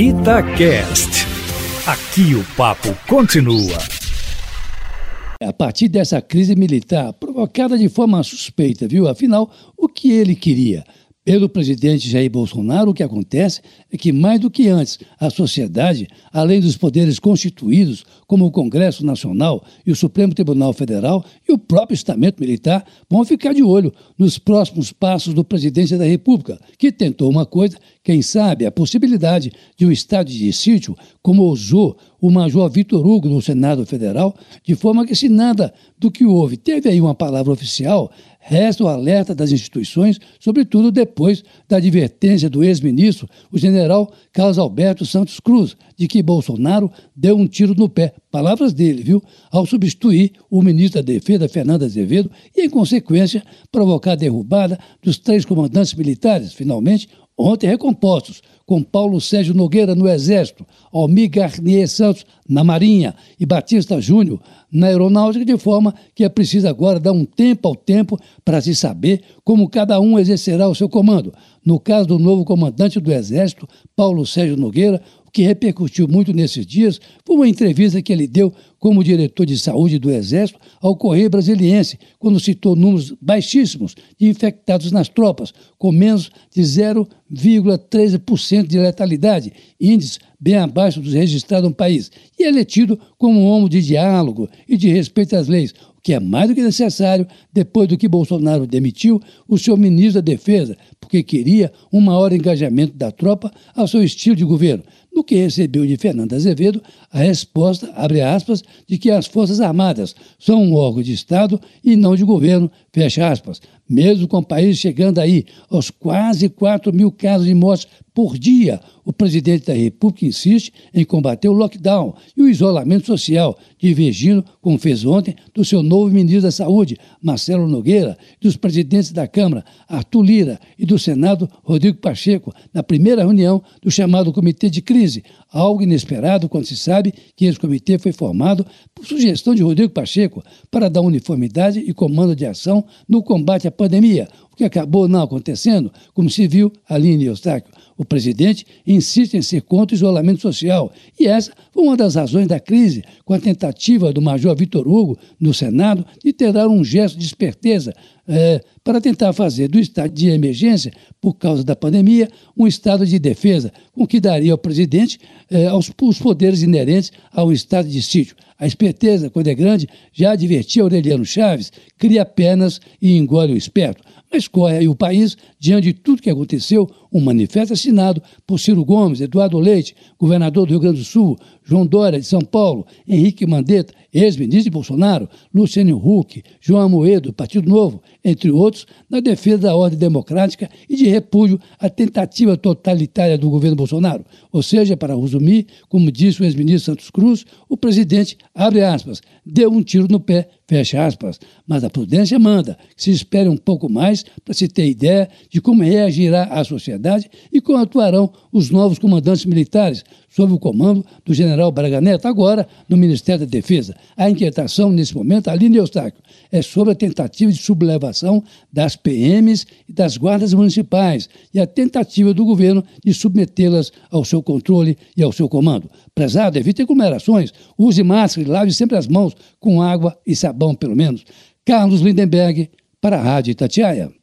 Itacast. Aqui o papo continua. A partir dessa crise militar, provocada de forma suspeita, viu? Afinal, o que ele queria? Pelo presidente Jair Bolsonaro, o que acontece é que, mais do que antes, a sociedade, além dos poderes constituídos, como o Congresso Nacional e o Supremo Tribunal Federal e o próprio estamento militar, vão ficar de olho nos próximos passos do presidente da República, que tentou uma coisa, quem sabe, a possibilidade de um estado de sítio, como ousou o Major Vitor Hugo no Senado Federal, de forma que, se nada do que houve teve aí uma palavra oficial, Resta o alerta das instituições, sobretudo depois da advertência do ex-ministro, o general Carlos Alberto Santos Cruz, de que Bolsonaro deu um tiro no pé, palavras dele, viu, ao substituir o ministro da Defesa, Fernando Azevedo, e, em consequência, provocar a derrubada dos três comandantes militares, finalmente, ontem recompostos, com Paulo Sérgio Nogueira no Exército, Almir Garnier Santos na Marinha e Batista Júnior na Aeronáutica, de forma que é preciso agora dar um tempo ao tempo para se saber como cada um exercerá o seu comando. No caso do novo comandante do Exército, Paulo Sérgio Nogueira, o que repercutiu muito nesses dias foi uma entrevista que ele deu como diretor de saúde do Exército ao Correio Brasiliense, quando citou números baixíssimos de infectados nas tropas, com menos de 0,13% de letalidade, índices bem abaixo dos registrados no país. E ele é tido como um homem de diálogo e de respeito às leis, o que é mais do que necessário depois do que Bolsonaro demitiu o seu ministro da Defesa, porque queria um maior engajamento da tropa ao seu estilo de governo no que recebeu de Fernando Azevedo a resposta, abre aspas, de que as Forças Armadas são um órgão de Estado e não de governo, fecha aspas. Mesmo com o país chegando aí aos quase 4 mil casos de mortes por dia, o presidente da República insiste em combater o lockdown e o isolamento social, divergindo, como fez ontem, do seu novo ministro da Saúde, Marcelo Nogueira, dos presidentes da Câmara, Arthur Lira, e do Senado, Rodrigo Pacheco, na primeira reunião do chamado Comitê de Crise, algo inesperado quando se sabe que esse comitê foi formado por sugestão de Rodrigo Pacheco para dar uniformidade e comando de ação no combate à pandemia, que acabou não acontecendo, como se viu ali em Eustáquio. O presidente insiste em ser contra o isolamento social e essa foi uma das razões da crise, com a tentativa do Major Vitor Hugo, no Senado, de ter dado um gesto de esperteza é, para tentar fazer do estado de emergência, por causa da pandemia, um estado de defesa, com que daria ao presidente é, aos, os poderes inerentes ao estado de sítio. A esperteza, quando é grande, já advertia Aureliano Chaves, cria penas e engole o esperto. Mas corre aí o país, diante de tudo que aconteceu, um manifesto assinado por Ciro Gomes, Eduardo Leite, governador do Rio Grande do Sul, João Dória de São Paulo, Henrique Mandetta, ex-ministro de Bolsonaro, Luciano Huck, João Amoedo, Partido Novo, entre outros, na defesa da ordem democrática e de repúdio à tentativa totalitária do governo Bolsonaro. Ou seja, para resumir, como disse o ex-ministro Santos Cruz, o presidente, abre aspas, deu um tiro no pé, fecha aspas. Mas a prudência manda que se espere um pouco mais para se ter ideia de como reagirá a sociedade e como atuarão os novos comandantes militares, sob o comando do general Braga Neto, agora no Ministério da Defesa. A inquietação, nesse momento, ali de Eustáquio, é sobre a tentativa de sublevação das PMs e das guardas municipais e a tentativa do governo de submetê-las ao seu controle e ao seu comando. Prezado, evite aglomerações, use máscara e lave sempre as mãos com água e sabão, pelo menos. Carlos Lindenberg, para a Rádio Itatiaia.